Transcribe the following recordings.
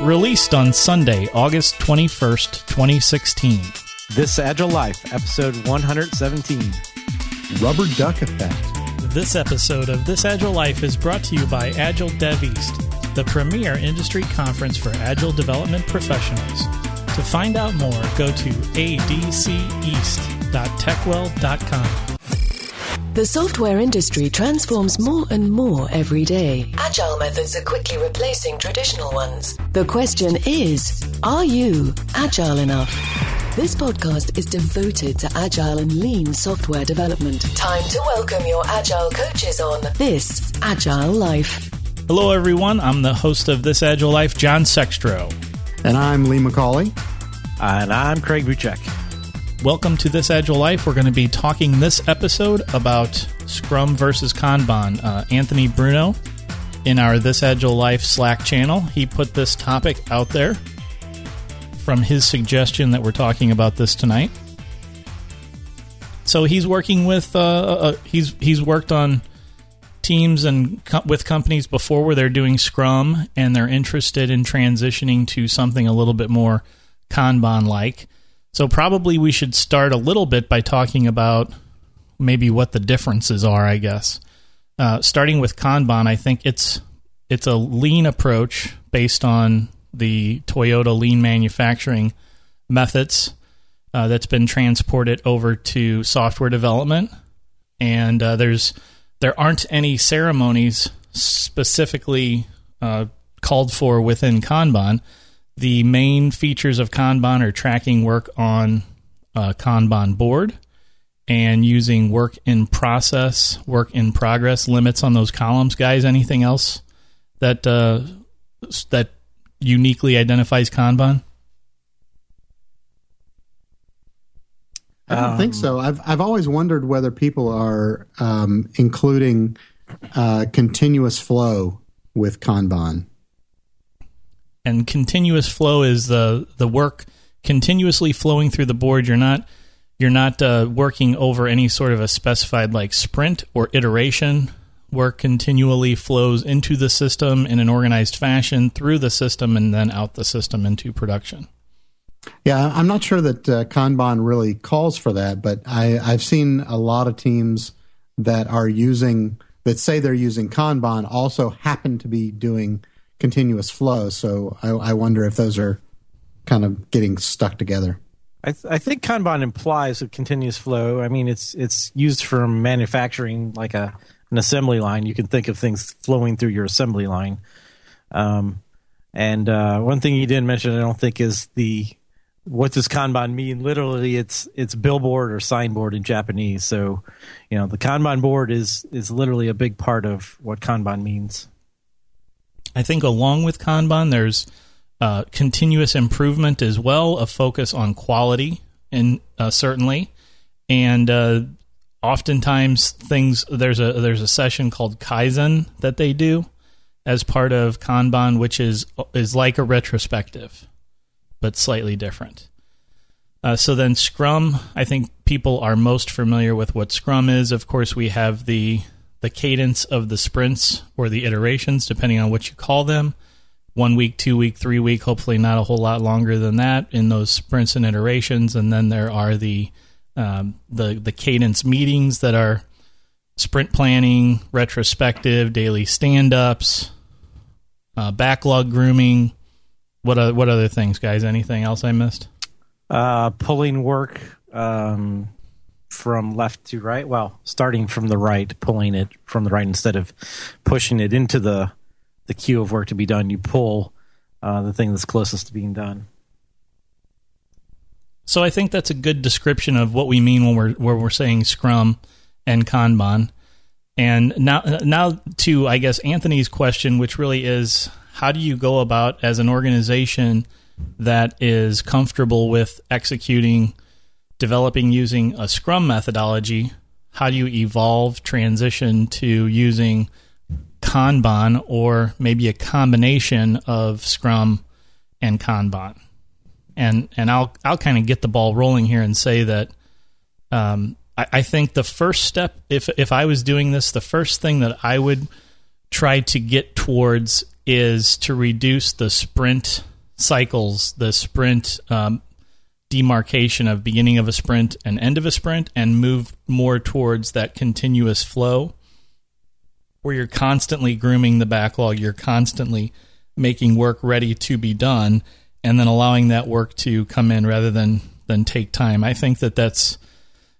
Released on Sunday, August 21st, 2016. This Agile Life, episode 117. Rubber Duck Effect. This episode of This Agile Life is brought to you by Agile Dev East, the premier industry conference for agile development professionals. To find out more, go to adceast.techwell.com. The software industry transforms more and more every day. Agile methods are quickly replacing traditional ones. The question is Are you agile enough? This podcast is devoted to agile and lean software development. Time to welcome your agile coaches on This Agile Life. Hello, everyone. I'm the host of This Agile Life, John Sextro. And I'm Lee McCauley. And I'm Craig Buchek. Welcome to This Agile Life. We're going to be talking this episode about Scrum versus Kanban. Uh, Anthony Bruno in our This Agile Life Slack channel, he put this topic out there from his suggestion that we're talking about this tonight. So he's working with uh, uh, he's he's worked on teams and co- with companies before where they're doing Scrum and they're interested in transitioning to something a little bit more Kanban like. So probably we should start a little bit by talking about maybe what the differences are. I guess uh, starting with Kanban, I think it's it's a lean approach based on the Toyota lean manufacturing methods uh, that's been transported over to software development, and uh, there's there aren't any ceremonies specifically uh, called for within Kanban the main features of Kanban are tracking work on a Kanban board and using work in process, work in progress limits on those columns. Guys, anything else that uh, that uniquely identifies Kanban? I don't um, think so. I've I've always wondered whether people are um, including uh, continuous flow with Kanban and continuous flow is the the work continuously flowing through the board. You're not you're not uh, working over any sort of a specified like sprint or iteration. Work continually flows into the system in an organized fashion through the system and then out the system into production. Yeah, I'm not sure that uh, Kanban really calls for that, but I, I've seen a lot of teams that are using that say they're using Kanban also happen to be doing continuous flow. So I, I wonder if those are kind of getting stuck together. I, th- I, think Kanban implies a continuous flow. I mean, it's it's used for manufacturing, like a an assembly line. You can think of things flowing through your assembly line. Um, and uh, one thing you didn't mention, I don't think, is the what does Kanban mean? Literally, it's it's billboard or signboard in Japanese. So, you know, the Kanban board is is literally a big part of what Kanban means. I think along with Kanban, there's uh, continuous improvement as well, a focus on quality, and uh, certainly, and uh, oftentimes things there's a there's a session called Kaizen that they do as part of Kanban, which is is like a retrospective, but slightly different. Uh, so then Scrum, I think people are most familiar with what Scrum is. Of course, we have the the cadence of the sprints or the iterations, depending on what you call them. One week, two week, three week, hopefully not a whole lot longer than that in those sprints and iterations. And then there are the um, the the cadence meetings that are sprint planning, retrospective, daily stand ups, uh, backlog grooming. What what other things, guys? Anything else I missed? Uh, pulling work, um, from left to right. Well, starting from the right, pulling it from the right instead of pushing it into the the queue of work to be done. You pull uh, the thing that's closest to being done. So I think that's a good description of what we mean when we're when we're saying Scrum and Kanban. And now now to I guess Anthony's question, which really is how do you go about as an organization that is comfortable with executing developing using a Scrum methodology, how do you evolve, transition to using Kanban or maybe a combination of Scrum and Kanban? And and I'll I'll kind of get the ball rolling here and say that um, I, think the first step, if if I was doing this, the first thing that I would try to get towards is to reduce the sprint cycles, the sprint um, demarcation of beginning of a sprint and end of a sprint, and move more towards that continuous flow where you're constantly grooming the backlog, you're constantly making work ready to be done, and then allowing that work to come in rather than than take time. I think that that's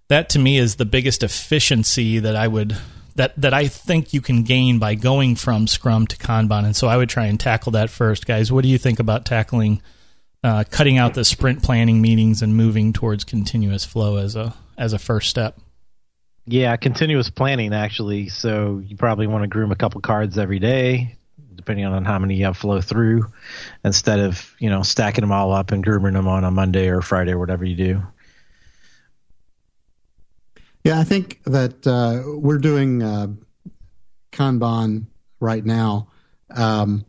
that to me is the biggest efficiency that I would that that I think you can gain by going from Scrum to Kanban. And so I would try and tackle that first, guys. What do you think about tackling uh, cutting out the sprint planning meetings and moving towards continuous flow as a as a first step? Yeah, continuous planning actually. So you probably want to groom a couple cards every day, depending on how many you have flow through, instead of you know stacking them all up and grooming them on a Monday or Friday or whatever you do. Yeah, I think that uh, we're doing uh, Kanban right now, um,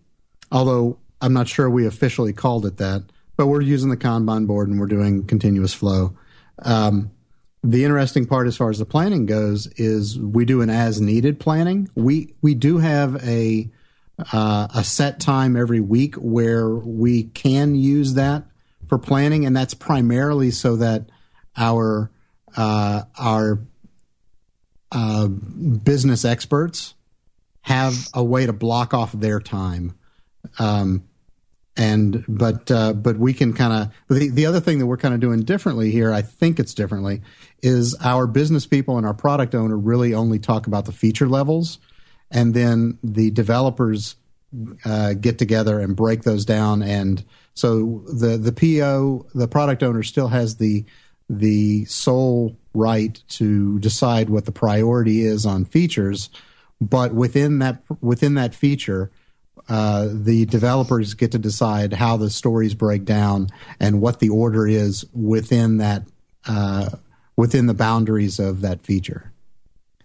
although I'm not sure we officially called it that. But we're using the Kanban board and we're doing continuous flow. Um, the interesting part, as far as the planning goes, is we do an as needed planning. We we do have a uh, a set time every week where we can use that for planning, and that's primarily so that our uh, our uh, business experts have a way to block off their time. Um, and but uh, but we can kind of the, the other thing that we're kind of doing differently here i think it's differently is our business people and our product owner really only talk about the feature levels. And then the developers uh, get together and break those down. And so the the po the product owner still has the the sole right to decide what the priority is on features. But within that within that feature uh, the developers get to decide how the stories break down and what the order is within that uh, within the boundaries of that feature.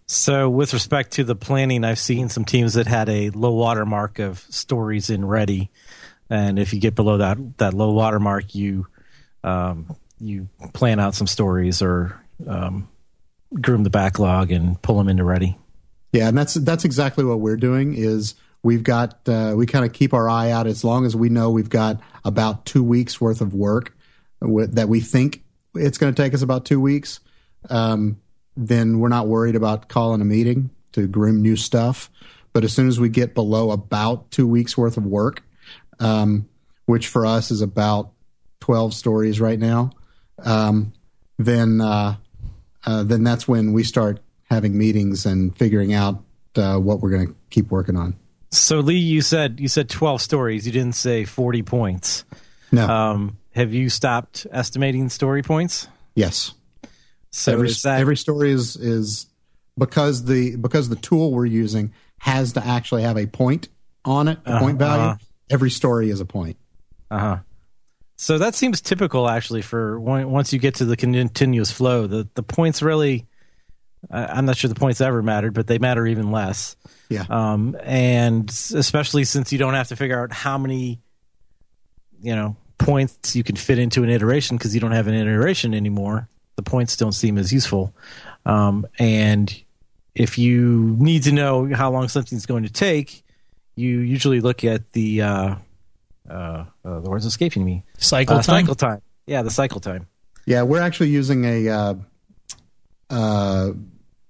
So, with respect to the planning, I've seen some teams that had a low water mark of stories in ready, and if you get below that that low water mark, you um, you plan out some stories or um, groom the backlog and pull them into ready. Yeah, and that's that's exactly what we're doing. Is We've got uh, we kind of keep our eye out as long as we know we've got about two weeks worth of work that we think it's going to take us about two weeks. Um, then we're not worried about calling a meeting to groom new stuff. But as soon as we get below about two weeks worth of work, um, which for us is about twelve stories right now, um, then uh, uh, then that's when we start having meetings and figuring out uh, what we're going to keep working on. So Lee, you said you said twelve stories. You didn't say forty points. No. Um, have you stopped estimating story points? Yes. So every that, every story is is because the because the tool we're using has to actually have a point on it, a uh, point value. Uh, every story is a point. Uh huh. So that seems typical, actually, for once you get to the continuous flow. The the points really I'm not sure the points ever mattered, but they matter even less. Yeah. Um, and especially since you don't have to figure out how many, you know, points you can fit into an iteration because you don't have an iteration anymore. The points don't seem as useful. Um, and if you need to know how long something's going to take, you usually look at the uh, uh, uh, the words escaping me. Cycle uh, time. Cycle time. Yeah, the cycle time. Yeah, we're actually using a uh, uh,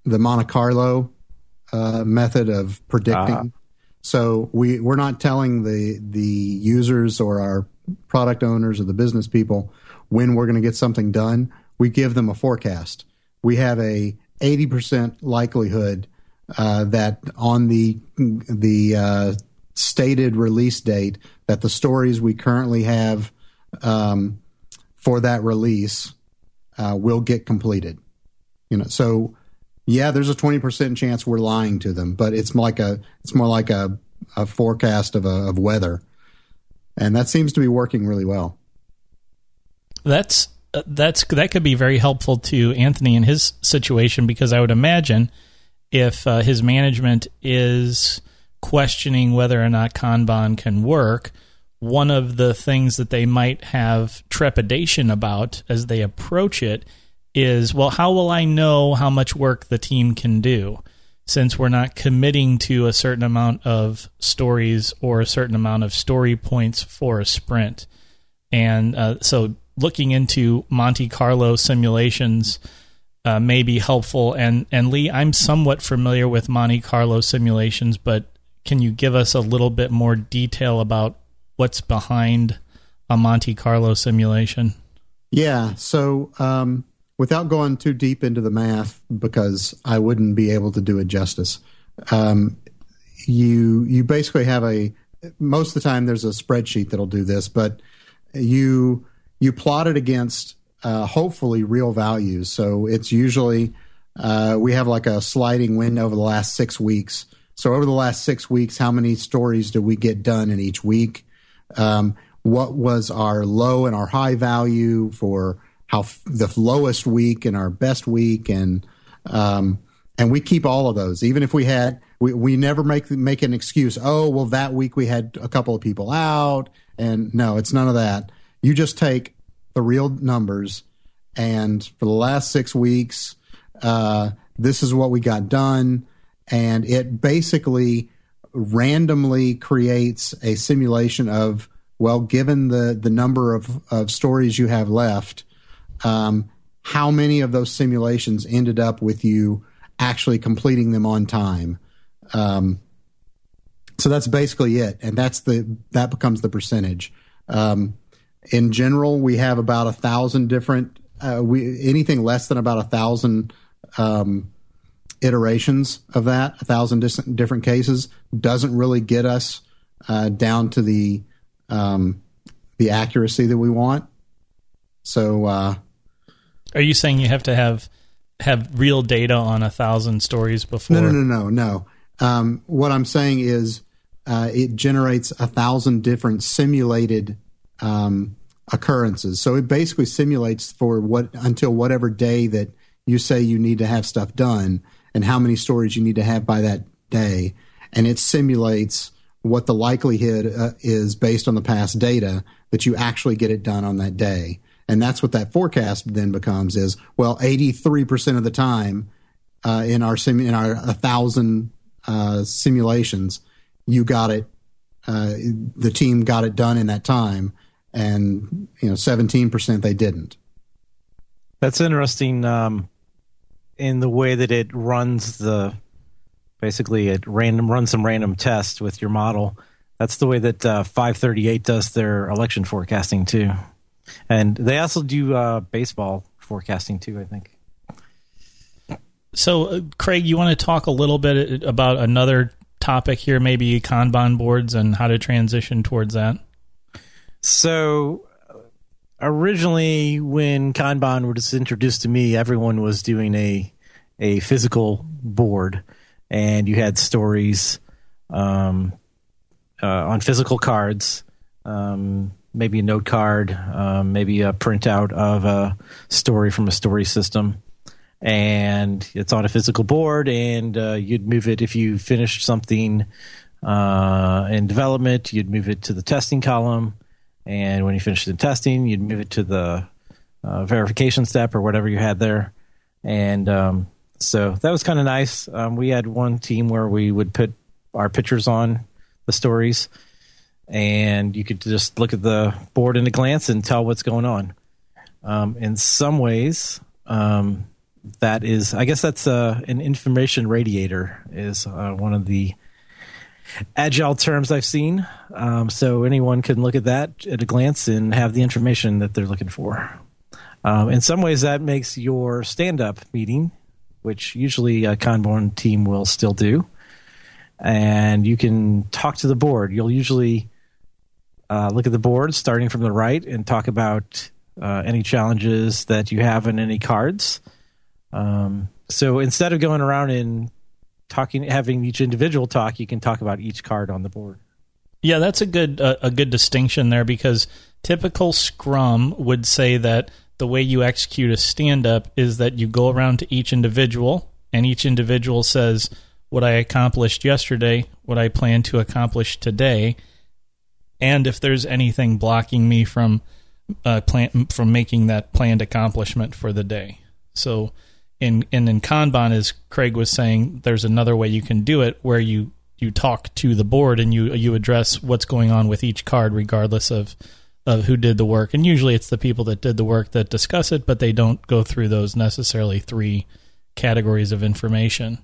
the Monte Carlo uh, method of predicting. Uh-huh. So we we're not telling the the users or our product owners or the business people when we're going to get something done. We give them a forecast. We have a 80% likelihood uh, that on the the uh, stated release date that the stories we currently have um, for that release uh, will get completed. You know, so yeah, there's a 20% chance we're lying to them, but it's like a it's more like a, a forecast of a, of weather. And that seems to be working really well. That's uh, that's that could be very helpful to Anthony in his situation because I would imagine if uh, his management is questioning whether or not Kanban can work, one of the things that they might have trepidation about as they approach it is well, how will I know how much work the team can do? since we're not committing to a certain amount of stories or a certain amount of story points for a sprint. And uh, so looking into Monte Carlo simulations uh, may be helpful. And, and Lee, I'm somewhat familiar with Monte Carlo simulations, but can you give us a little bit more detail about what's behind a Monte Carlo simulation? Yeah. So, um, without going too deep into the math, because I wouldn't be able to do it justice, um, you you basically have a most of the time there's a spreadsheet that'll do this, but you you plot it against uh, hopefully real values. So it's usually uh, we have like a sliding window over the last six weeks. So over the last six weeks, how many stories do we get done in each week? Um, what was our low and our high value for how f- the lowest week and our best week and um, and we keep all of those. Even if we had we, we never make make an excuse oh well that week we had a couple of people out and no it's none of that. You just take the real numbers and for the last six weeks uh, this is what we got done and it basically randomly creates a simulation of well, given the the number of of stories you have left, um, how many of those simulations ended up with you actually completing them on time? Um, so that's basically it, and that's the that becomes the percentage. Um, in general, we have about a thousand different. Uh, we anything less than about a thousand um, iterations of that, a thousand dis- different cases, doesn't really get us uh, down to the um, the accuracy that we want. So, uh, are you saying you have to have have real data on a thousand stories before? No, no, no, no, no. Um, what I'm saying is, uh, it generates a thousand different simulated um, occurrences. So it basically simulates for what until whatever day that you say you need to have stuff done, and how many stories you need to have by that day, and it simulates what the likelihood uh, is based on the past data that you actually get it done on that day. And that's what that forecast then becomes is well, 83% of the time uh, in our sim- in our 1,000 uh, simulations, you got it, uh, the team got it done in that time. And, you know, 17% they didn't. That's interesting um, in the way that it runs the basically it random run some random test with your model. That's the way that uh, 538 does their election forecasting too, and they also do uh, baseball forecasting too. I think. So, uh, Craig, you want to talk a little bit about another topic here, maybe Kanban boards and how to transition towards that? So, originally, when Kanban was introduced to me, everyone was doing a a physical board and you had stories um, uh, on physical cards, um, maybe a note card, um, maybe a printout of a story from a story system, and it's on a physical board, and uh, you'd move it if you finished something uh, in development, you'd move it to the testing column, and when you finished the testing, you'd move it to the uh, verification step or whatever you had there, and um, so that was kind of nice. Um, we had one team where we would put our pictures on the stories, and you could just look at the board in a glance and tell what's going on. Um, in some ways, um, that is, I guess that's uh, an information radiator is uh, one of the agile terms I've seen. Um, so anyone can look at that at a glance and have the information that they're looking for. Um, in some ways, that makes your stand-up meeting which usually a Kanban team will still do. And you can talk to the board. You'll usually uh, look at the board starting from the right and talk about uh, any challenges that you have in any cards. Um, so instead of going around and talking, having each individual talk, you can talk about each card on the board. Yeah, that's a good uh, a good distinction there because typical Scrum would say that the way you execute a stand up is that you go around to each individual and each individual says what I accomplished yesterday, what I plan to accomplish today, and if there's anything blocking me from uh, plan from making that planned accomplishment for the day. So in and in Kanban, as Craig was saying, there's another way you can do it where you you talk to the board and you you address what's going on with each card, regardless of of who did the work. And usually, it's the people that did the work that discuss it, but they don't go through those necessarily three categories of information.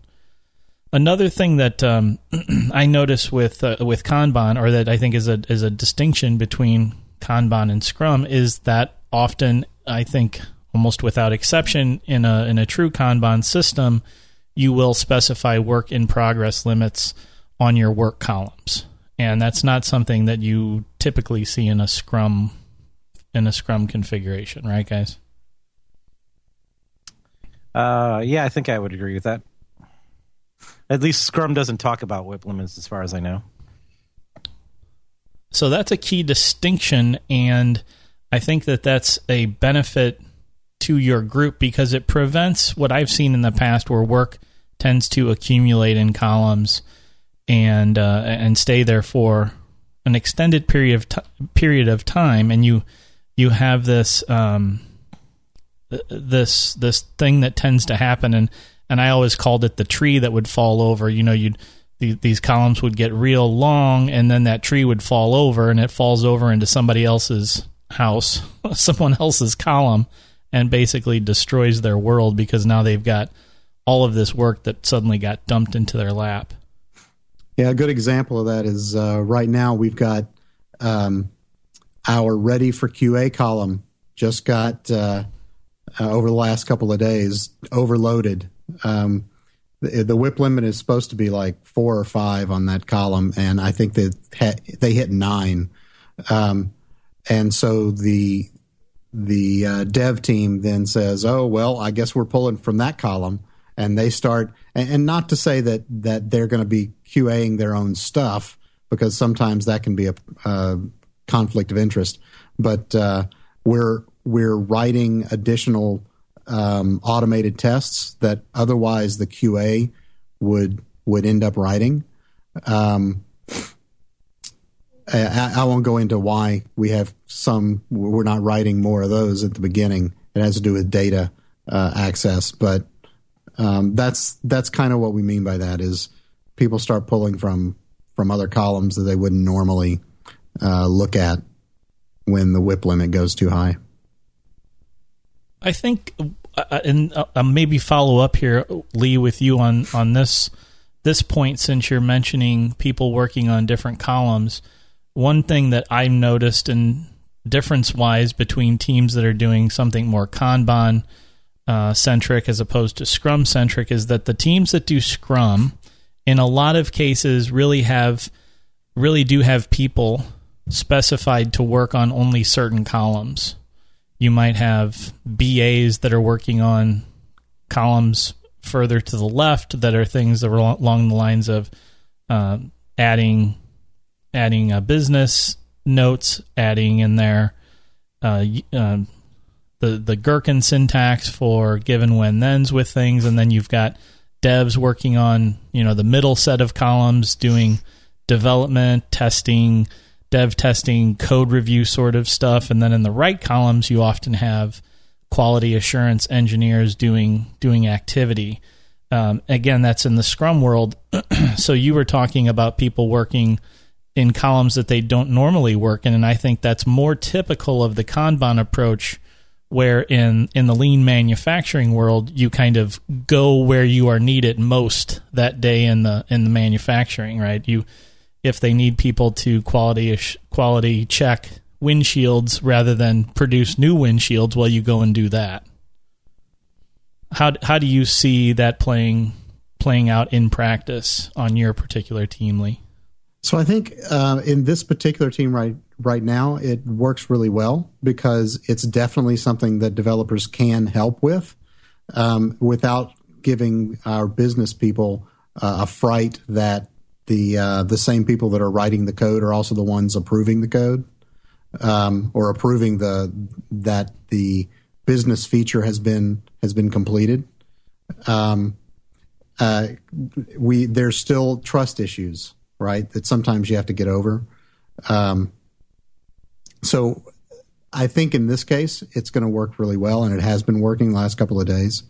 Another thing that um, I notice with uh, with Kanban, or that I think is a is a distinction between Kanban and Scrum, is that often I think almost without exception in a in a true Kanban system, you will specify work in progress limits on your work columns, and that's not something that you typically see in a Scrum in a Scrum configuration, right, guys? Uh, yeah, I think I would agree with that. At least Scrum doesn't talk about WIP limits, as far as I know. So that's a key distinction, and I think that that's a benefit to your group because it prevents what I've seen in the past, where work tends to accumulate in columns and uh, and stay there for an extended period of t- period of time, and you you have this um, this this thing that tends to happen, and and I always called it the tree that would fall over. You know, you'd these columns would get real long, and then that tree would fall over, and it falls over into somebody else's house, someone else's column, and basically destroys their world because now they've got all of this work that suddenly got dumped into their lap. Yeah, a good example of that is uh, right now we've got um, our ready for QA column just got uh, uh, over the last couple of days overloaded. Um, the, the, WIP limit is supposed to be like four or five on that column, and I think that they hit nine. Um, and so the the uh, dev team then says, "Oh well, I guess we're pulling from that column," and they start. And, and not to say that that they're going to be QAing their own stuff because sometimes that can be a, a conflict of interest, but uh, we're we're writing additional um, automated tests that otherwise the QA would would end up writing. Um, I, I, won't go into why we have some. We're not writing more of those at the beginning. It has to do with data uh, access, but um, that's that's kind of what we mean by that. Is people start pulling from from other columns that they wouldn't normally uh, look at when the WIP limit goes too high. I think, uh, uh, and uh, maybe follow up here, Lee, with you on on this this point since you're mentioning people working on different columns. One thing that I noticed and difference wise between teams that are doing something more Kanban uh, centric as opposed to Scrum centric is that the teams that do Scrum, in a lot of cases, really have really do have people specified to work on only certain columns you might have BAs that are working on columns further to the left that are things that are along the lines of uh, adding adding a business notes, adding in there uh, uh, the the Gherkin syntax for given when thens with things, and then you've got devs working on you know the middle set of columns doing development, testing, dev testing, code review sort of stuff, and then in the right columns you often have quality assurance engineers doing doing activity. Um, again, that's in the Scrum world. so you were talking about people working in columns that they don't normally work in, and I think that's more typical of the Kanban approach. Where in in the lean manufacturing world, you kind of go where you are needed most that day in the in the manufacturing, right? You if they need people to quality quality check windshields rather than produce new windshields while you go and do that. How how do you see that playing playing out in practice on your particular team, Lee? So I think uh, in this particular team right right now, it works really well because it's definitely something that developers can help with um, without giving our business people uh, a fright that the uh, the same people that are writing the code are also the ones approving the code um, or approving the that the business feature has been has been completed. Um, uh, we there's still trust issues, right? That sometimes you have to get over. Um, so I think in this case it's going to work really well, and it has been working the last couple of days.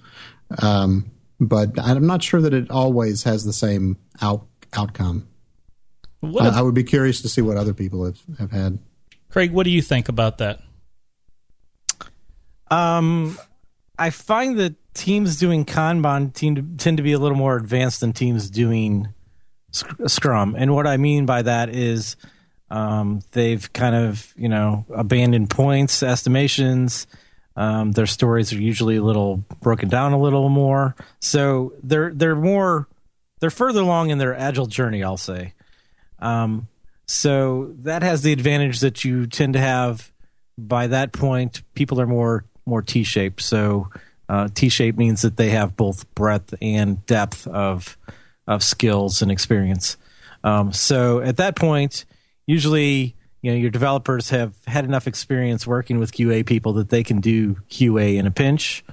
Um, but I'm not sure that it always has the same out, outcome. What I, I would be curious to see what other people have, have had. Craig, what do you think about that? Um, I find that teams doing Kanban tend to, tend to be a little more advanced than teams doing Scrum. And what I mean by that is um, they've kind of, you know, abandoned points, estimations. Um, their stories are usually a little broken down a little more. So they're they're more they're further along in their agile journey, I'll say. Um, so that has the advantage that you tend to have by that point people are more more T-shaped. So uh, T-shaped means that they have both breadth and depth of of skills and experience. Um, so at that point, usually you know your developers have had enough experience working with QA people that they can do QA in a pinch.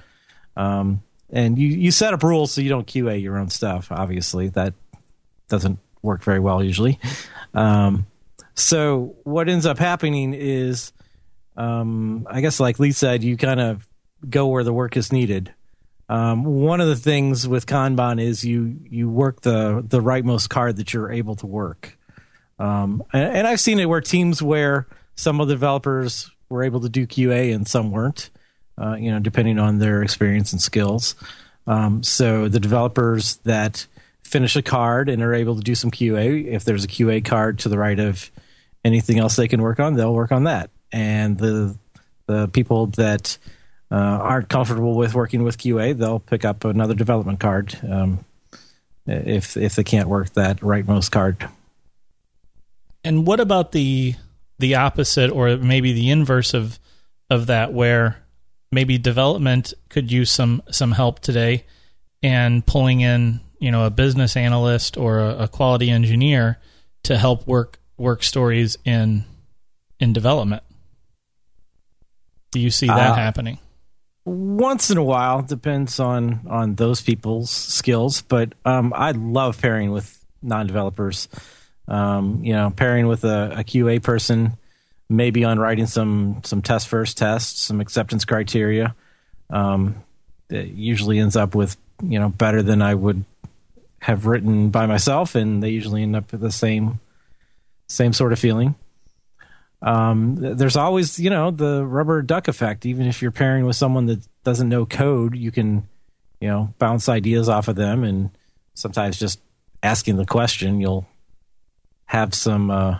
Um, and you you set up rules so you don't QA your own stuff. Obviously, that doesn't work very well usually. Um, so what ends up happening is, um, I guess, like Lee said, you kind of go where the work is needed. Um, one of the things with Kanban is you you work the the rightmost card that you're able to work. Um, and, and, I've seen it where teams where some of the developers were able to do QA and some weren't, uh, you know, depending on their experience and skills. Um, so the developers that finish a card and are able to do some QA, if there's a QA card to the right of anything else they can work on, they'll work on that. And the the people that uh, aren't comfortable with working with QA, they'll pick up another development card um, if if they can't work that rightmost card. And what about the the opposite, or maybe the inverse of of that, where maybe development could use some some help today, and pulling in you know a business analyst or a, a quality engineer to help work work stories in in development. Do you see that uh, happening? Once in a while, depends on on those people's skills. But um, I love pairing with non developers um, you know, pairing with a, a, QA person, maybe on writing some some test first tests, some acceptance criteria. Um, it usually ends up with you know better than I would have written by myself, and they usually end up with the same same sort of feeling. Um, there's always you know the rubber duck effect. Even if you're pairing with someone that doesn't know code, you can you know bounce ideas off of them, and sometimes just asking the question, you'll have some uh,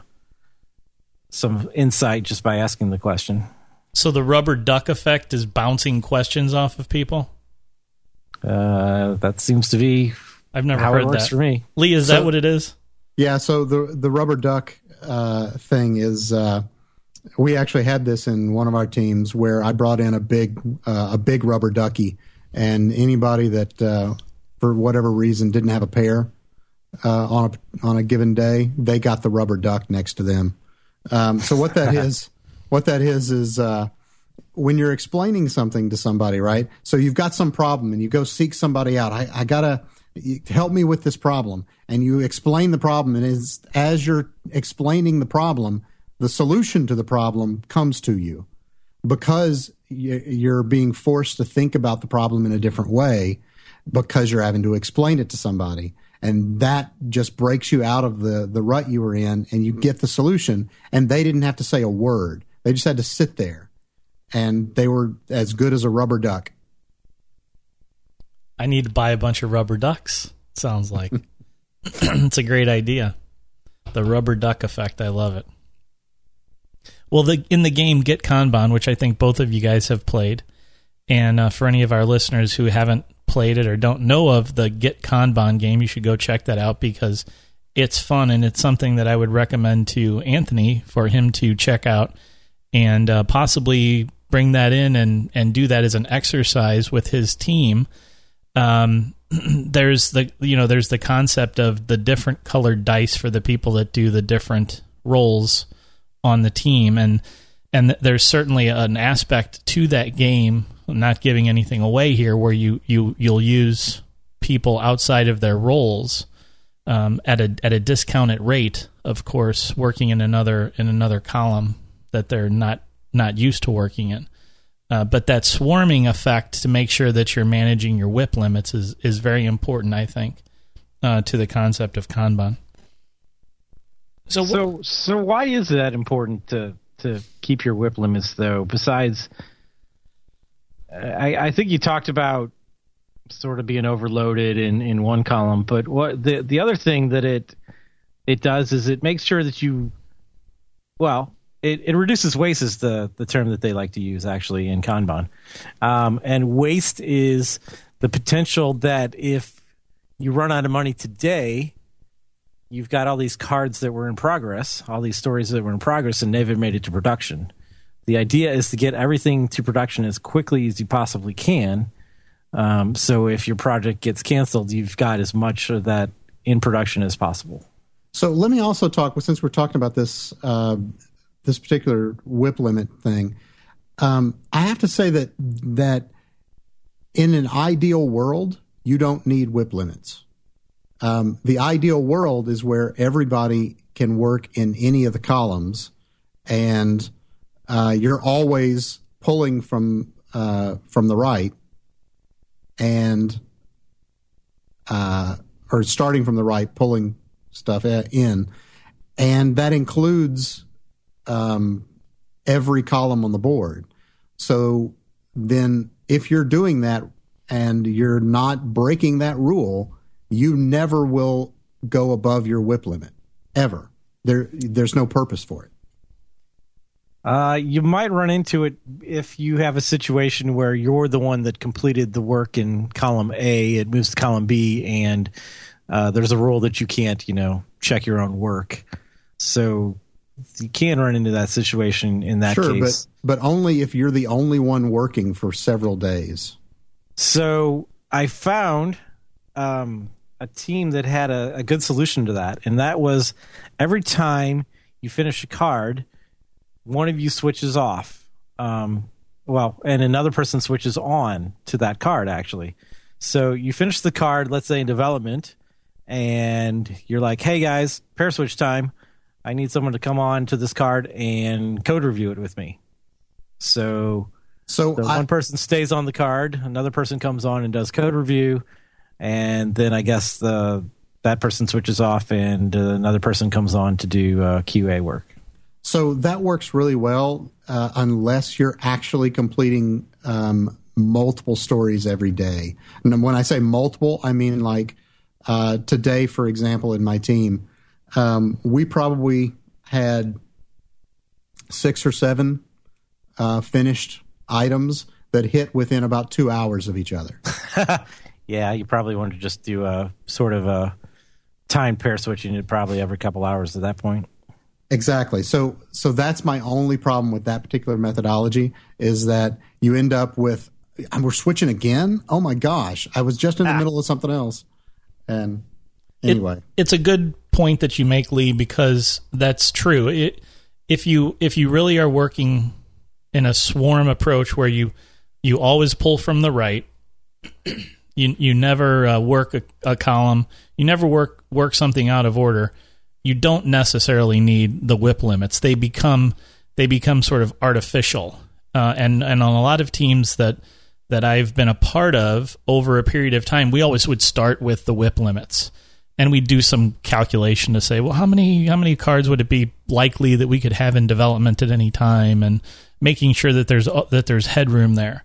some insight just by asking the question. So the rubber duck effect is bouncing questions off of people. Uh, that seems to be. I've never how heard it works that. for me. Lee, is so, that what it is? Yeah. So the the rubber duck uh, thing is. Uh, we actually had this in one of our teams where I brought in a big uh, a big rubber ducky, and anybody that uh, for whatever reason didn't have a pair uh, on a on a given day, they got the rubber duck next to them. Um, so what that is, what that is, is uh, when you're explaining something to somebody, right? So you've got some problem and you go seek somebody out. I, I gotta help me with this problem, and you explain the problem, and as as you're explaining the problem, the solution to the problem comes to you because you're being forced to think about the problem in a different way because you're having to explain it to somebody and that just breaks you out of the the rut you were in and you get the solution. And they didn't have to say a word. They just had to sit there. And they were as good as a rubber duck. I need to buy a bunch of rubber ducks sounds like. It's a great idea. The rubber duck effect i love it. Well the in the game get kanban which i think both of you guys have played and uh, for any of our listeners who haven't played it or don't know of the Get Kanban game, you should go check that out because it's fun and it's something that I would recommend to Anthony for him to check out and uh, possibly bring that in and and do that as an exercise with his team. Um, there's the you know there's the concept of the different colored dice for the people that do the different roles on the team and and there's certainly an aspect to that game not giving anything away here, where you you you'll use people outside of their roles um, at a at a discounted rate, of course, working in another in another column that they're not not used to working in. Uh, but that swarming effect to make sure that you're managing your WIP limits is is very important, I think, uh, to the concept of Kanban. So, so, so why is that important to to keep your WIP limits though? Besides, I, I think you talked about sort of being overloaded in, in one column, but what the the other thing that it it does is it makes sure that you well it, it reduces waste is the the term that they like to use actually in Kanban, um, and waste is the potential that if you run out of money today, you've got all these cards that were in progress, all these stories that were in progress, and never made it to production. The idea is to get everything to production as quickly as you possibly can. Um, so if your project gets canceled, you've got as much of that in production as possible. So let me also talk, since we're talking about this uh, this particular WIP limit thing. Um, I have to say that that in an ideal world, you don't need WIP limits. Um, the ideal world is where everybody can work in any of the columns, and uh, you're always pulling from uh, from the right, and uh, or starting from the right, pulling stuff in, and that includes um, every column on the board. So then, if you're doing that and you're not breaking that rule, you never will go above your WIP limit ever. There, there's no purpose for it. Uh, you might run into it if you have a situation where you're the one that completed the work in column A, it moves to column B, and uh, there's a rule that you can't, you know, check your own work. So you can run into that situation in that sure, case. but but only if you're the only one working for several days. So I found um, a team that had a, a good solution to that, and that was every time you finish a card, one of you switches off. Um, well, and another person switches on to that card actually. So you finish the card, let's say in development, and you're like, "Hey guys, pair switch time." I need someone to come on to this card and code review it with me. So, so I, one person stays on the card, another person comes on and does code review, and then I guess the that person switches off and uh, another person comes on to do uh, QA work. So that works really well uh, unless you're actually completing um, multiple stories every day. And when I say multiple, I mean like uh, today, for example, in my team, um, we probably had six or seven uh, finished items that hit within about two hours of each other. yeah, you probably want to just do a sort of a time pair switching it probably every couple hours at that point. Exactly. So so that's my only problem with that particular methodology is that you end up with we're switching again. Oh my gosh! I was just in the ah. middle of something else, and anyway, it, it's a good point that you make, Lee, because that's true. It, if you if you really are working in a swarm approach where you you always pull from the right, you you never uh, work a, a column, you never work work something out of order. You don't necessarily need the WIP limits. They become they become sort of artificial, uh, and and on a lot of teams that that I've been a part of over a period of time, we always would start with the WIP limits and we'd do some calculation to say, well, how many how many cards would it be likely that we could have in development at any time, and making sure that there's that there's headroom there.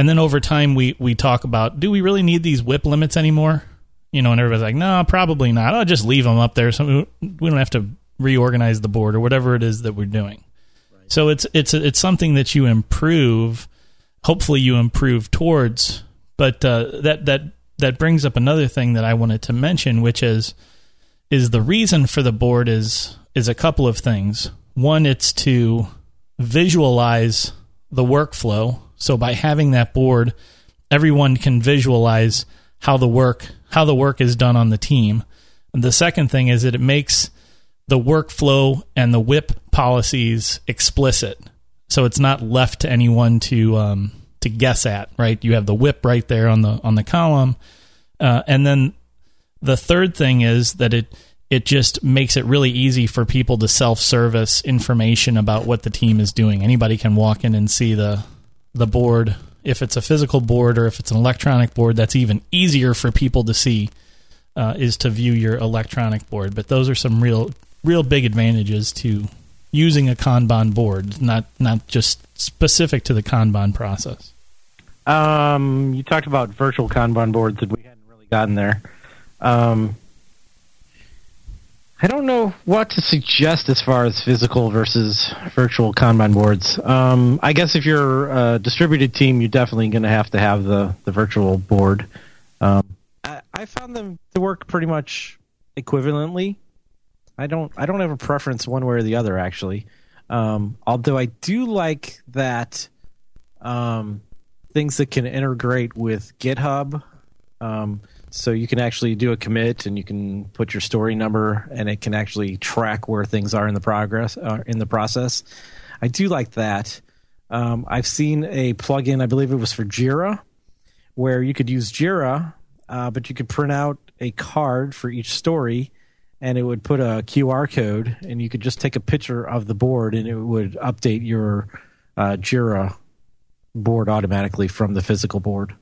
And then over time, we we talk about, do we really need these WIP limits anymore? You know, and everybody's like, no, probably not. I'll just leave them up there, so we don't have to reorganize the board or whatever it is that we're doing. Right. So it's it's it's something that you improve. Hopefully, you improve towards, but uh, that that that brings up another thing that I wanted to mention, which is is the reason for the board is is a couple of things. One, it's to visualize the workflow. So by having that board, everyone can visualize how the work how the work is done on the team. And the second thing is that it makes the workflow and the WIP policies explicit. So it's not left to anyone to um, to guess at, right? You have the WIP right there on the on the column, uh, and then the third thing is that it it just makes it really easy for people to self service information about what the team is doing. Anybody can walk in and see the the board. If it's a physical board or if it's an electronic board, that's even easier for people to see. Uh, is to view your electronic board, but those are some real, real big advantages to using a Kanban board, not not just specific to the Kanban process. Um, you talked about virtual Kanban boards, and we hadn't really gotten there. Um, I don't know what to suggest as far as physical versus virtual Kanban boards. Um, I guess if you're a distributed team, you're definitely going to have to have the, the virtual board. Um, I, I found them to work pretty much equivalently. I don't I don't have a preference one way or the other actually. Um, although I do like that um, things that can integrate with GitHub. So you can actually do a commit and you can put your story number and it can actually track where things are in the progress uh, in the process. I do like that. Um, I've seen a plugin, I believe it was for Jira, where you could use Jira, uh, but you could print out a card for each story and it would put a QR code and you could just take a picture of the board and it would update your uh, Jira board automatically from the physical board.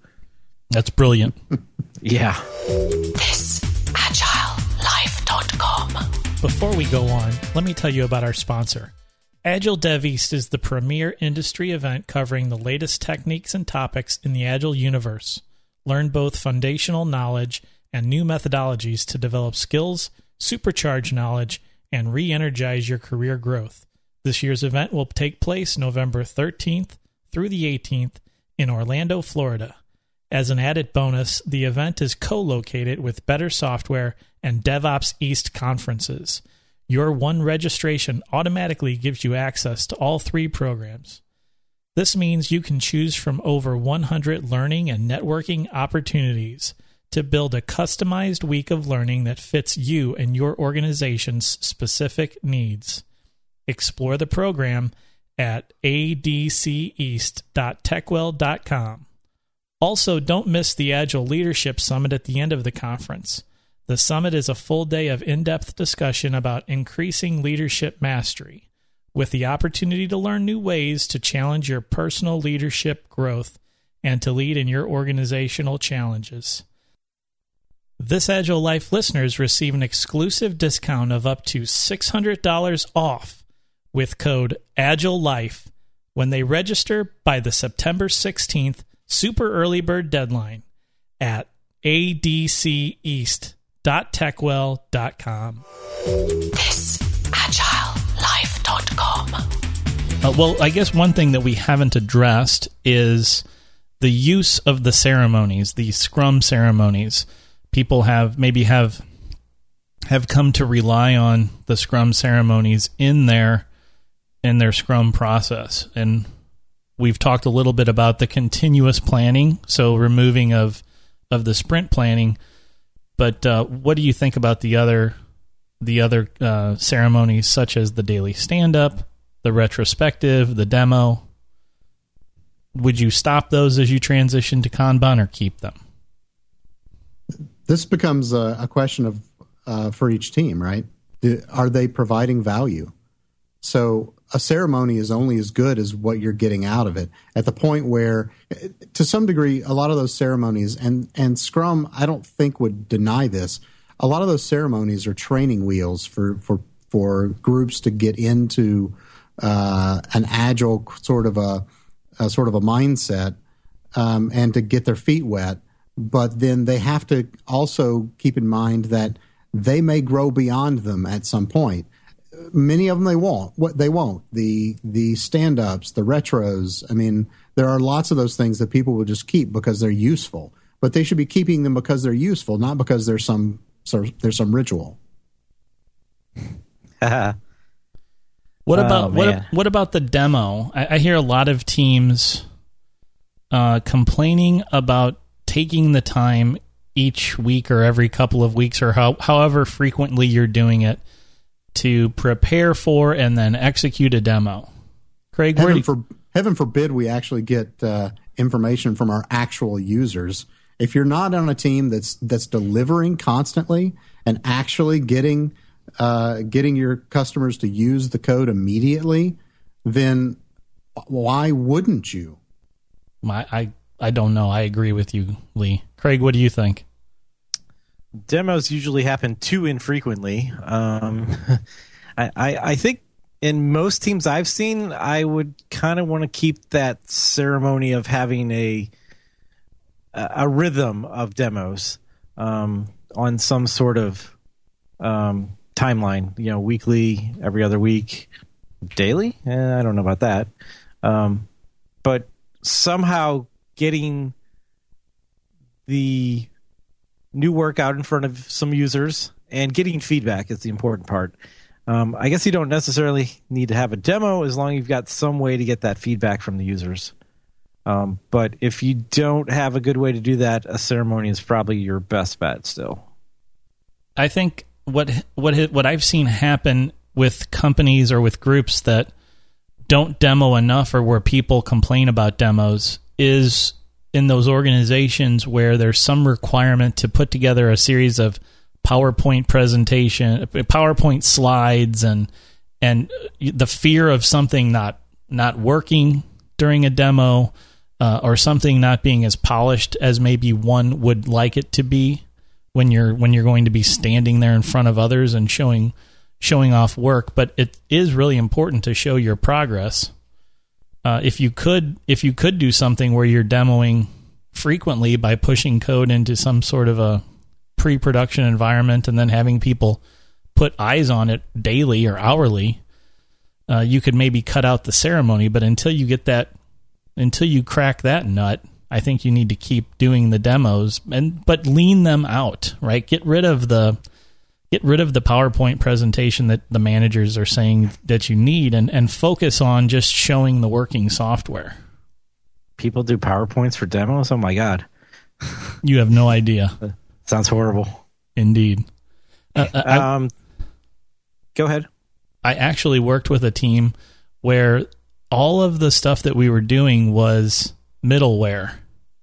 That's brilliant. yeah. This agilelife.com. Before we go on, let me tell you about our sponsor. Agile Dev East is the premier industry event covering the latest techniques and topics in the Agile universe. Learn both foundational knowledge and new methodologies to develop skills, supercharge knowledge, and re energize your career growth. This year's event will take place November 13th through the 18th in Orlando, Florida. As an added bonus, the event is co located with Better Software and DevOps East conferences. Your one registration automatically gives you access to all three programs. This means you can choose from over 100 learning and networking opportunities to build a customized week of learning that fits you and your organization's specific needs. Explore the program at adceast.techwell.com. Also, don't miss the Agile Leadership Summit at the end of the conference. The summit is a full day of in depth discussion about increasing leadership mastery, with the opportunity to learn new ways to challenge your personal leadership growth and to lead in your organizational challenges. This Agile Life listeners receive an exclusive discount of up to $600 off with code AgileLife when they register by the September 16th super early bird deadline at adceast.techwell.com. This agilelife.com. Uh, well, I guess one thing that we haven't addressed is the use of the ceremonies, the scrum ceremonies. People have maybe have have come to rely on the scrum ceremonies in their in their scrum process and we've talked a little bit about the continuous planning, so removing of of the sprint planning. But uh, what do you think about the other the other uh, ceremonies, such as the daily stand up, the retrospective, the demo? Would you stop those as you transition to Kanban, or keep them? This becomes a, a question of uh, for each team, right? Are they providing value? So a ceremony is only as good as what you're getting out of it. At the point where, to some degree, a lot of those ceremonies and and Scrum, I don't think would deny this. A lot of those ceremonies are training wheels for for for groups to get into uh, an agile sort of a, a sort of a mindset um, and to get their feet wet. But then they have to also keep in mind that they may grow beyond them at some point many of them they won't. What they won't the the stand ups, the retros. I mean, there are lots of those things that people will just keep because they're useful. But they should be keeping them because they're useful, not because there's some so there's some ritual. what about oh, what what about the demo? I, I hear a lot of teams uh, complaining about taking the time each week or every couple of weeks or how, however frequently you're doing it to prepare for and then execute a demo. Craig, heaven, you- for, heaven forbid we actually get uh, information from our actual users. If you're not on a team that's that's delivering constantly and actually getting uh, getting your customers to use the code immediately, then why wouldn't you? my I I don't know. I agree with you, Lee. Craig, what do you think? Demos usually happen too infrequently. Um, I, I I think in most teams I've seen, I would kind of want to keep that ceremony of having a a rhythm of demos um, on some sort of um, timeline. You know, weekly, every other week, daily. Eh, I don't know about that, um, but somehow getting the new work out in front of some users and getting feedback is the important part. Um, I guess you don't necessarily need to have a demo as long as you've got some way to get that feedback from the users. Um, but if you don't have a good way to do that, a ceremony is probably your best bet still. I think what what what I've seen happen with companies or with groups that don't demo enough or where people complain about demos is in those organizations where there's some requirement to put together a series of PowerPoint presentation, PowerPoint slides, and and the fear of something not not working during a demo uh, or something not being as polished as maybe one would like it to be when you're when you're going to be standing there in front of others and showing showing off work. But it is really important to show your progress. Uh, if you could if you could do something where you're demoing frequently by pushing code into some sort of a pre-production environment and then having people put eyes on it daily or hourly, uh, you could maybe cut out the ceremony. But until you get that until you crack that nut, I think you need to keep doing the demos and but lean them out, right? Get rid of the get rid of the PowerPoint presentation that the managers are saying that you need and and focus on just showing the working software. People do PowerPoints for demos? Oh my god. you have no idea. Sounds horrible. Indeed. Uh, uh I, um go ahead. I actually worked with a team where all of the stuff that we were doing was middleware.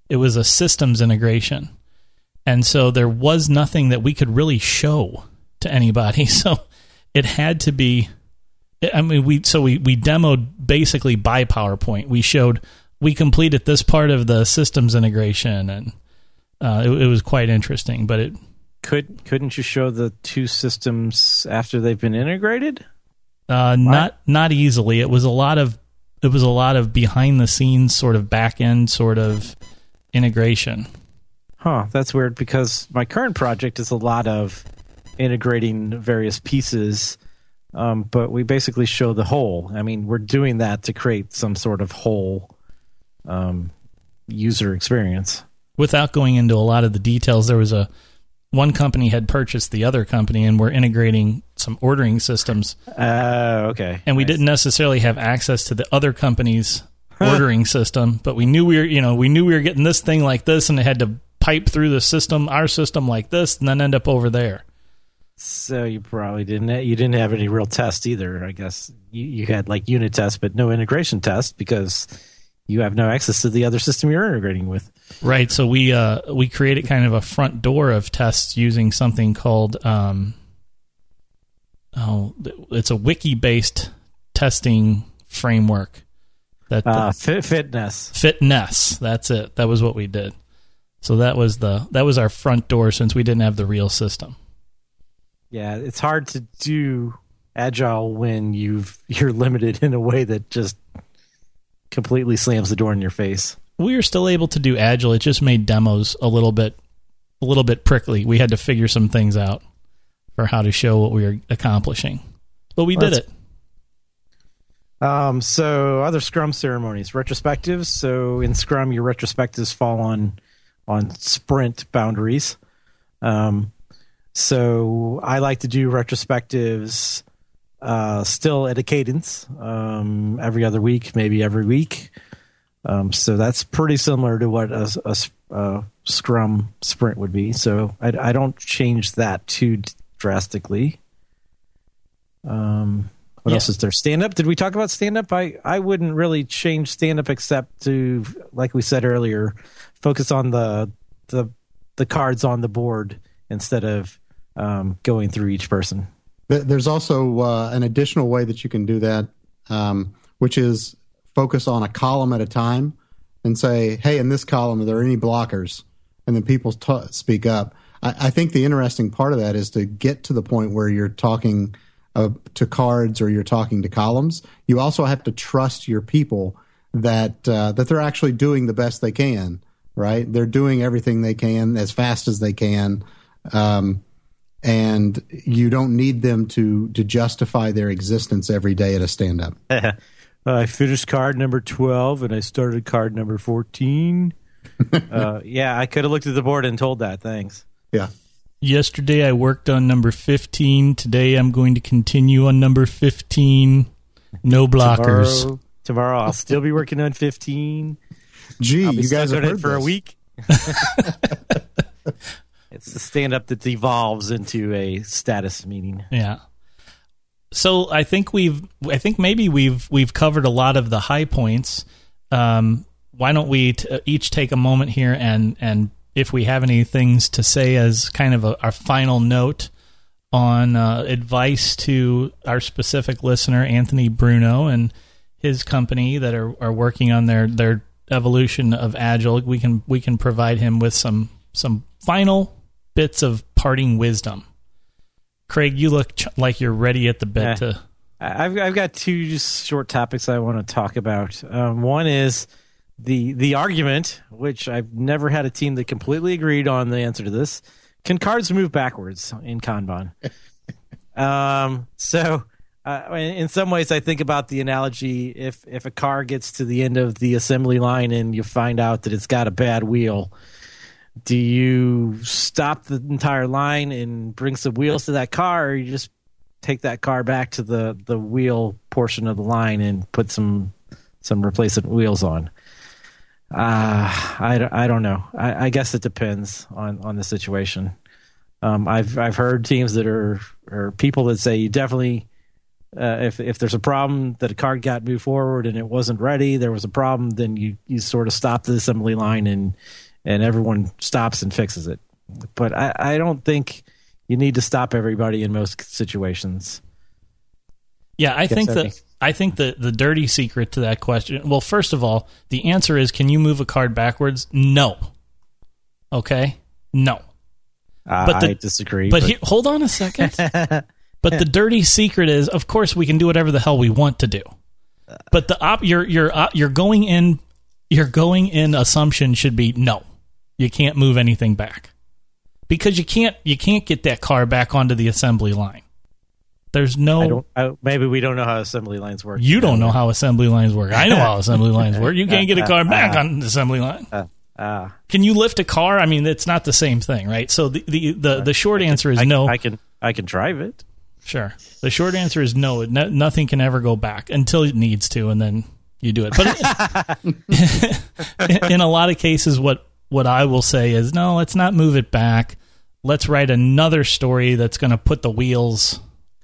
It was a systems integration. And so there was nothing that we could really show to anybody. So it had to be I mean we so we we demoed basically by PowerPoint. We showed we completed this part of the systems integration and uh, it, it was quite interesting, but it could couldn't you show the two systems after they've been integrated? Uh, not not easily. It was a lot of it was a lot of behind the scenes sort of back end sort of integration. Huh, that's weird because my current project is a lot of integrating various pieces, um, but we basically show the whole. I mean, we're doing that to create some sort of whole um, user experience. Without going into a lot of the details, there was a one company had purchased the other company and we're integrating some ordering systems. Uh, okay. And we nice. didn't necessarily have access to the other company's ordering system, but we knew we were, you know, we knew we were getting this thing like this and it had to pipe through the system, our system like this, and then end up over there. So you probably didn't you didn't have any real test either. I guess you, you had like unit tests, but no integration test because you have no access to the other system you're integrating with. Right. So we uh, we created kind of a front door of tests using something called um, oh, it's a wiki based testing framework. That uh, fit, FitNesse FitNesse. That's it. That was what we did. So that was the that was our front door since we didn't have the real system. Yeah, it's hard to do agile when you've you're limited in a way that just completely slams the door in your face. We were still able to do agile. It just made demos a little bit a little bit prickly. We had to figure some things out for how to show what we were accomplishing. But we well, did it. Um, so other Scrum ceremonies, retrospectives. So in Scrum, your retrospectives fall on on sprint boundaries. Um, so I like to do retrospectives uh, still at a cadence um, every other week, maybe every week. Um, so that's pretty similar to what a, a, a Scrum sprint would be. So I, I, don't change that too drastically. Um, what yeah. else is there? Stand up. Did we talk about stand up? I, I wouldn't really change stand up except to, like we said earlier, focus on the the the cards on the board instead of um, going through each person. There's also uh, an additional way that you can do that, um, which is focus on a column at a time. and say, "Hey, in this column, are there any blockers?" And then people t- speak up. I, I, think the interesting part of that is to get to the point where you're talking uh, to cards or you're talking to columns. You also have to trust your people that uh, that they're actually doing the best they can. Right? They're doing everything they can as fast as they can. Um, and you don't need them to to justify their existence every day at a stand up. I finished card number 12 and I started card number 14. uh, yeah, I could have looked at the board and told that. Thanks. Yeah. Yesterday I worked on number 15. Today I'm going to continue on number 15. No blockers. Tomorrow, tomorrow I'll still be working on 15. Gee, you guys have heard it for this. a week. it's the stand up that devolves into a status meeting. Yeah. So I think we've I think maybe we've we've covered a lot of the high points. Um, why don't we t- each take a moment here and and if we have any things to say as kind of a, our final note on uh, advice to our specific listener Anthony Bruno and his company that are, are working on their their evolution of agile we can we can provide him with some some final bits of parting wisdom Craig, you look ch- like you're ready at the bit Yeah. to. I've I've got two just short topics I want to talk about. Um, one is the the argument, which I've never had a team that completely agreed on the answer to this. Can cards move backwards in Kanban? um, so uh, in in some ways, I think about the analogy: if if a car gets to the end of the assembly line and you find out that it's got a bad wheel, do you stop the entire line and bring some wheels to that car, or you just take that car back to the the wheel portion of the line and put some some replacement wheels on? Uh, I, I don't know. I, I guess it depends on, on the situation. Um, I've I've heard teams that are or people that say you definitely uh, if if there's a problem that a car got moved forward and it wasn't ready, there was a problem, then you you sort of stop the assembly line and and everyone stops and fixes it. But I, I don't think you need to stop everybody in most situations. Yeah, I think I that think- I think the the dirty secret to that question. Well, first of all, the answer is: Can you move a card backwards? No. Okay. No. Uh, But the- I disagree. But, he, hold on a second. but the dirty secret is, of course, we can do whatever the hell we want to do. But the op, your your op, you're going in, your going in assumption should be no, you can't move anything back because you can't you can't get that car back onto the assembly line. There's I no. don't. I, maybe we don't know how assembly lines work. You don't know how assembly lines work. I know how assembly lines work. You can't get a car back on the assembly line. Uh, Can you lift a car? I mean, it's not the same thing, right? So the the the, the short answer is I, no. I can. I can drive it. Sure. The short answer is no. no. Nothing can ever go back until it needs to, and then you do it. But in a lot of cases, what what I will say is no. Let's not move it back. Let's write another story that's going to put the wheels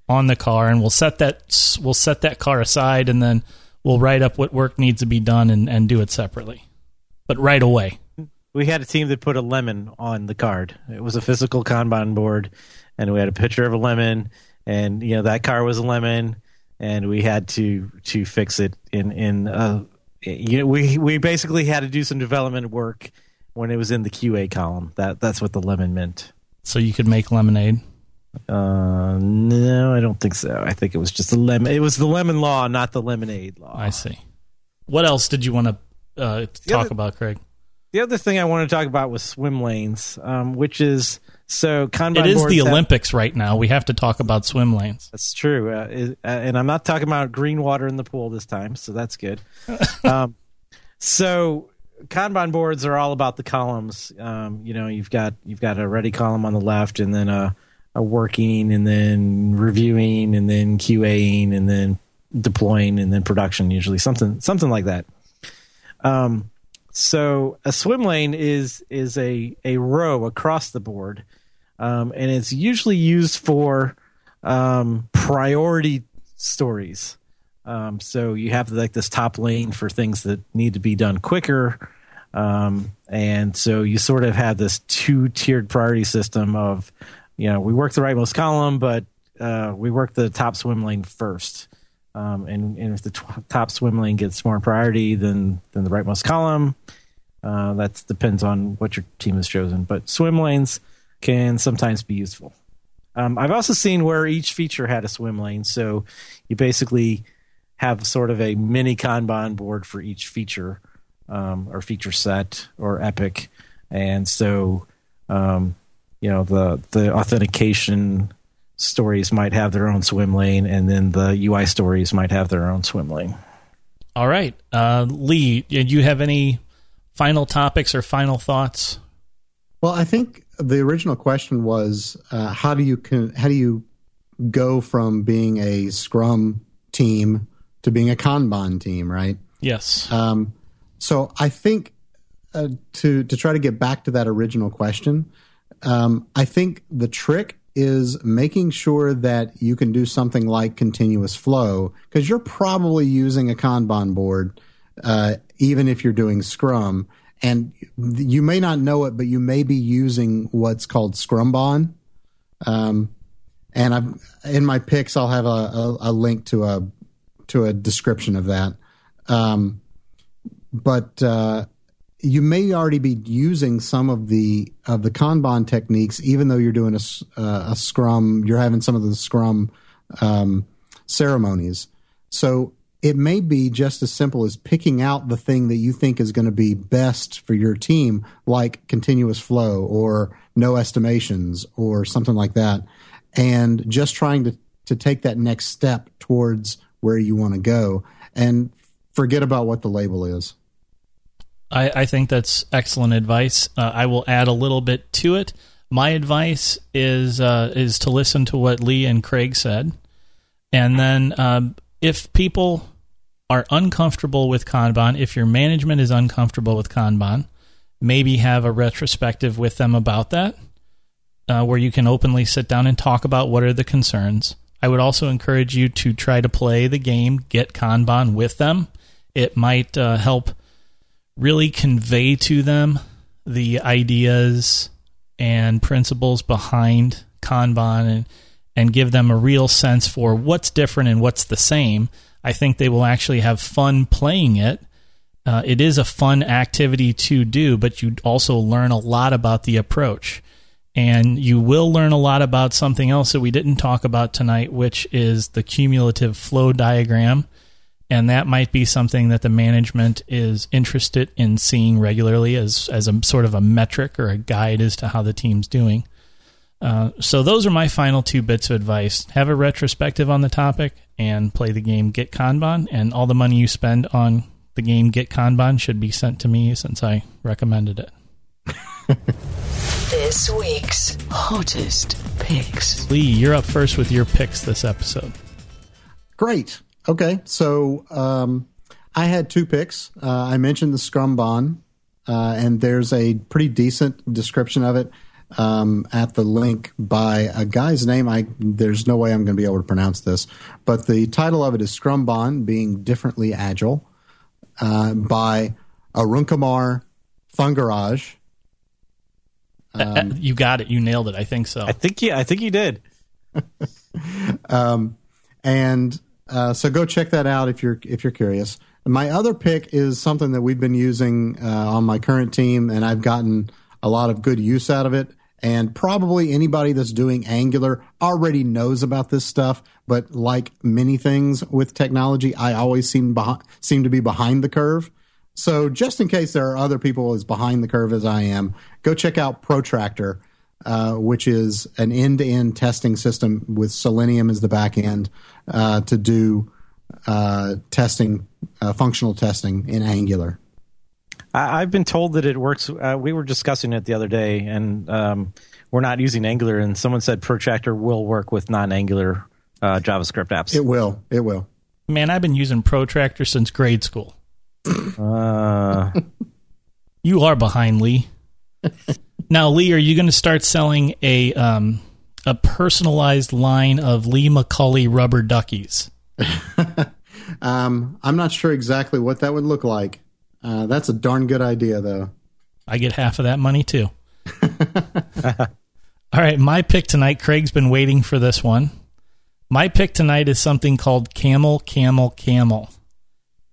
on the car, and we'll set that we'll set that car aside, and then we'll write up what work needs to be done and, and do it separately, but right away. We had a team that put a lemon on the card. It was a physical Kanban board, and we had a picture of a lemon, and you know that car was a lemon, and we had to to fix it in in uh, you know we we basically had to do some development work when it was in the QA column. That that's what the lemon meant. So you could make lemonade. Uh, no, I don't think so. I think it was just a lemon. It was the lemon law, not the lemonade law. I see. What else did you want to uh, talk other- about, Craig? The other thing I want to talk about was swim lanes, um, which is so It is the have- Olympics right now. We have to talk about swim lanes. That's true, uh, is- uh, and I'm not talking about green water in the pool this time, so that's good. um, so Kanban boards are all about the columns. Um, you know, you've got you've got a ready column on the left, and then a, a working, and then reviewing, and then QAing, and then deploying, and then production. Usually, something something like that. Um, so a swim lane is is a a row across the board, um, and it's usually used for um, priority stories. Um, so you have like this top lane for things that need to be done quicker, um, and so you sort of have this two tiered priority system of, you know, we work the rightmost column, but uh, we work the top swim lane first. Um, and, and if the t- top swim lane gets more priority than than the rightmost column, uh, that depends on what your team has chosen. But swim lanes can sometimes be useful. Um, I've also seen where each feature had a swim lane, so you basically have sort of a mini Kanban board for each feature um, or feature set or epic, and so um, you know the the authentication stories might have their own swim lane, and then the UI stories might have their own swim lane. All right, uh, Lee, do you have any final topics or final thoughts? Well, I think the original question was uh, how do you con- how do you go from being a Scrum team to being a Kanban team, right? Yes. Um, so I think uh, to to try to get back to that original question, um, I think the trick is making sure that you can do something like continuous flow because you're probably using a Kanban board, uh, even if you're doing Scrum, and you may not know it, but you may be using what's called Scrumban. Um, and I've in my picks, I'll have a, a, a link to a to a description of that. Um, but uh, you may already be using some of the of the Kanban techniques, even though you're doing a, uh, a Scrum. You're having some of the Scrum um, ceremonies, so it may be just as simple as picking out the thing that you think is going to be best for your team, like continuous flow or no estimations or something like that, and just trying to to take that next step towards where you want to go and forget about what the label is. I, I think that's excellent advice. Uh, I will add a little bit to it. My advice is uh, is to listen to what Lee and Craig said, and then um, if people are uncomfortable with Kanban, if your management is uncomfortable with Kanban, maybe have a retrospective with them about that, uh, where you can openly sit down and talk about what are the concerns. I would also encourage you to try to play the game, get Kanban with them. It might uh, help really convey to them the ideas and principles behind Kanban and, and give them a real sense for what's different and what's the same. I think they will actually have fun playing it. Uh, it is a fun activity to do, but you also learn a lot about the approach. And you will learn a lot about something else that we didn't talk about tonight, which is the cumulative flow diagram and that might be something that the management is interested in seeing regularly as as a sort of a metric or a guide as to how the team's doing. Uh, so those are my final two bits of advice: have a retrospective on the topic and play the game Get Kanban. And all the money you spend on the game Get Kanban should be sent to me since I recommended it. this week's hottest picks. Lee, you're up first with your picks this episode. Great. Okay, so um, I had two picks. Uh, I mentioned the Scrumban, uh, and there's a pretty decent description of it um, at the link by a guy's name. I there's no way I'm going to be able to pronounce this, but the title of it is Scrumban being differently agile uh, by Arunkumar Thungaraj. Um, you got it. You nailed it. I think so. I think you. I think you did. um, and uh, so go check that out if you're if you're curious. My other pick is something that we've been using uh, on my current team, and I've gotten a lot of good use out of it. And probably anybody that's doing Angular already knows about this stuff. But like many things with technology, I always seem behind, seem to be behind the curve. So just in case there are other people as behind the curve as I am, go check out Protractor. Uh, which is an end-to-end testing system with Selenium as the back end uh, to do uh, testing, uh, functional testing in Angular. I, have been told that it works. Uh, we were discussing it the other day, and um, we're not using Angular, and someone said Protractor will work with non-Angular JavaScript apps. It will. It will. Man, I've been using Protractor since grade school. You are behind, Lee. Now, Lee, are you going to start selling a um, a personalized line of Lee McCully rubber duckies? um, I'm not sure exactly what that would look like. Uh, that's a darn good idea, though. I get half of that money too. All right, my pick tonight. Craig's been waiting for this one. My pick tonight is something called Camel, Camel, Camel.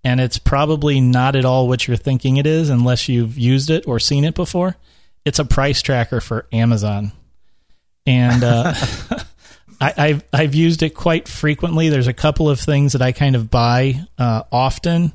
And it's probably not at all what you're thinking it is unless you've used it or seen it before. It's a price tracker for Amazon. And uh, I, have I've used it quite frequently. There's a couple of things that I kind of buy uh, often.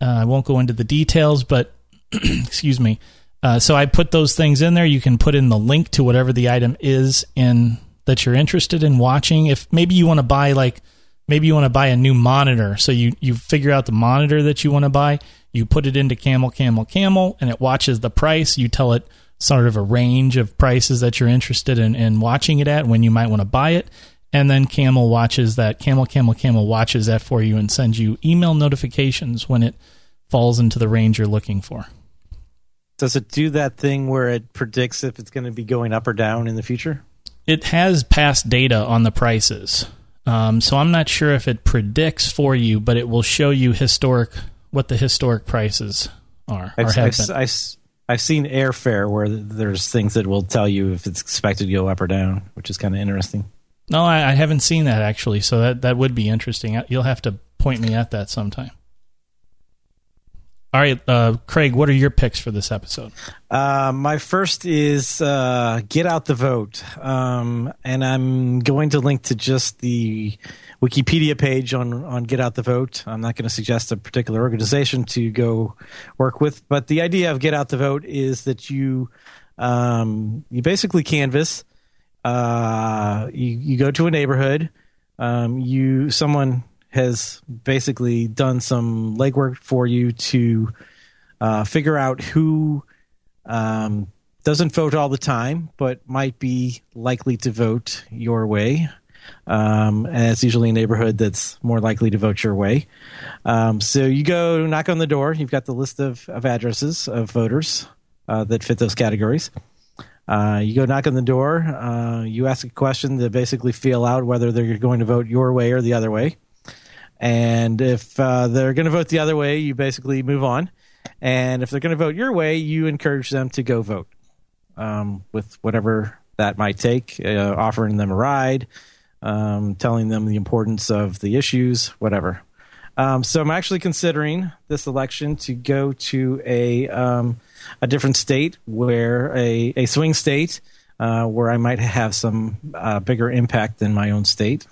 Uh, I won't go into the details, but excuse me. Uh, so I put those things in there. You can put in the link to whatever the item is in that you're interested in watching. If maybe you want to buy like maybe you want to buy a new monitor, so you you figure out the monitor that you want to buy, you put it into Camel Camel Camel and it watches the price. You tell it sort of a range of prices that you're interested in, in watching it at when you might want to buy it. And then Camel watches that Camel Camel Camel watches that for you and sends you email notifications when it falls into the range you're looking for. Does it do that thing where it predicts if it's going to be going up or down in the future? it has past data on the prices. Um, so I'm not sure if it predicts for you, but it will show you historic what the historic prices are. I've, I've, I've, I've, seen airfare where there's things that will tell you if it's expected to go up or down, which is kind of interesting. No, I, I haven't seen that actually, so that that would be interesting. You'll have to point me at that sometime. All right, uh, Craig, what are your picks for this episode? Uh, my first is uh, Get Out the Vote. Um, and I'm going to link to just the Wikipedia page on, on Get Out the Vote. I'm not going to suggest a particular organization to go work with, but the idea of Get Out the Vote is that you um, you basically canvas. Uh, you, you go to a neighborhood. Um, you someone has basically done some legwork for you to uh, figure out who um, doesn't vote all the time, but might be likely to vote your way. Um, and it's usually a neighborhood that's more likely to vote your way. Um, so you go knock on the door. You've got the list of, of addresses of voters uh, that fit those categories. Uh, you go knock on the door. Uh, you ask a question to basically feel out whether they're going to vote your way or the other way. And if uh, they're going to vote the other way, you basically move on. And if they're going to vote your way, you encourage them to go vote um, with whatever that might take, uh, offering them a ride, um, telling them the importance of the issues, whatever. Um, so I'm actually considering this election to go to a um, a different state, where a, a swing state, uh, where I might have some uh, bigger impact than my own state,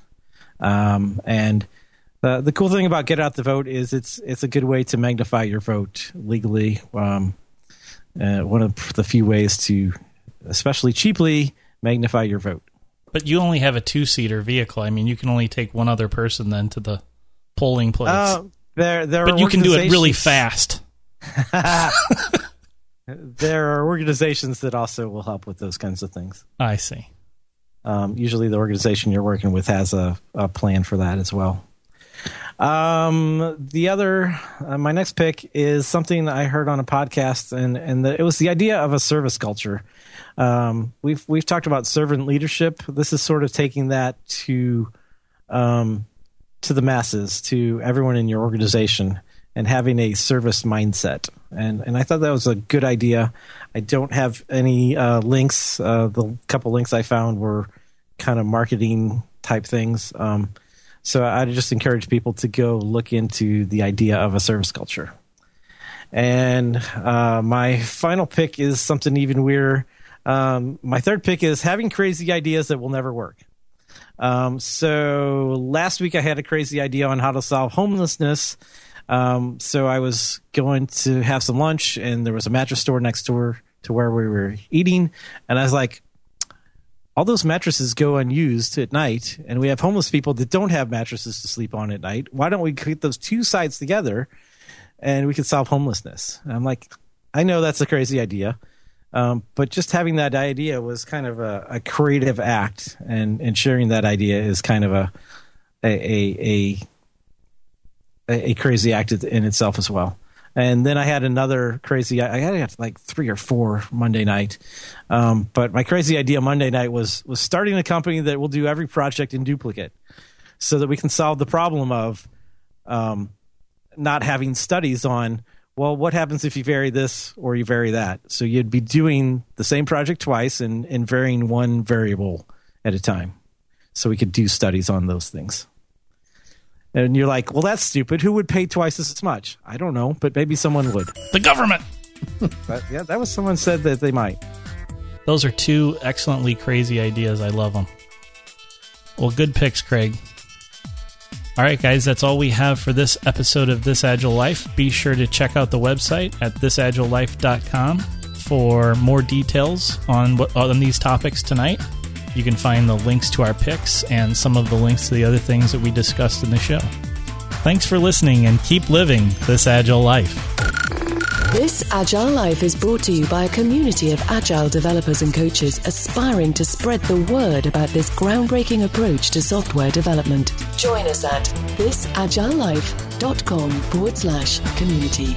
um, and the the cool thing about Get Out the Vote is it's it's a good way to magnify your vote legally. Um, uh, one of the few ways to, especially cheaply, magnify your vote. But you only have a two seater vehicle. I mean, you can only take one other person then to the polling place. Uh, there, there. But you can do it really fast. there are organizations that also will help with those kinds of things. I see. Um, usually, the organization you're working with has a, a plan for that as well. Um, the other, uh, my next pick is something I heard on a podcast, and and the, it was the idea of a service culture. Um, we've we've talked about servant leadership. This is sort of taking that to, um, to the masses, to everyone in your organization, and having a service mindset. And and I thought that was a good idea. I don't have any uh, links. Uh, the couple links I found were kind of marketing type things. Um, so I just encourage people to go look into the idea of a service culture. And uh, my final pick is something even weirder. Um, my third pick is having crazy ideas that will never work. Um, so last week I had a crazy idea on how to solve homelessness. Um, so I was going to have some lunch, and there was a mattress store next door to where we were eating, and I was like, all those mattresses go unused at night, and we have homeless people that don't have mattresses to sleep on at night. Why don't we get those two sides together, and we could solve homelessness? And I'm like, I know that's a crazy idea, um, but just having that idea was kind of a, a, creative act, and and sharing that idea is kind of a a a, a crazy act in itself as well. And then I had another crazy. I had like three or four Monday night, um, but my crazy idea Monday night was was starting a company that will do every project in duplicate, so that we can solve the problem of um, not having studies on. Well, what happens if you vary this or you vary that? So you'd be doing the same project twice and, and varying one variable at a time. so we could do studies on those things. And you're like, well, that's stupid. Who would pay twice as much? I don't know, but maybe someone would. The government. But yeah, that was someone said that they might. Those are two excellently crazy ideas. I love them. Well, good picks, Craig. All right, guys, that's all we have for this episode of This Agile Life. Be sure to check out the website at thisagilelife.com for more details on what on these topics tonight. You can find the links to our picks and some of the links to the other things that we discussed in the show. Thanks for listening and keep living this agile life. This Agile Life is brought to you by a community of agile developers and coaches aspiring to spread the word about this groundbreaking approach to software development. Join us at thisagilelife.com forward slash community.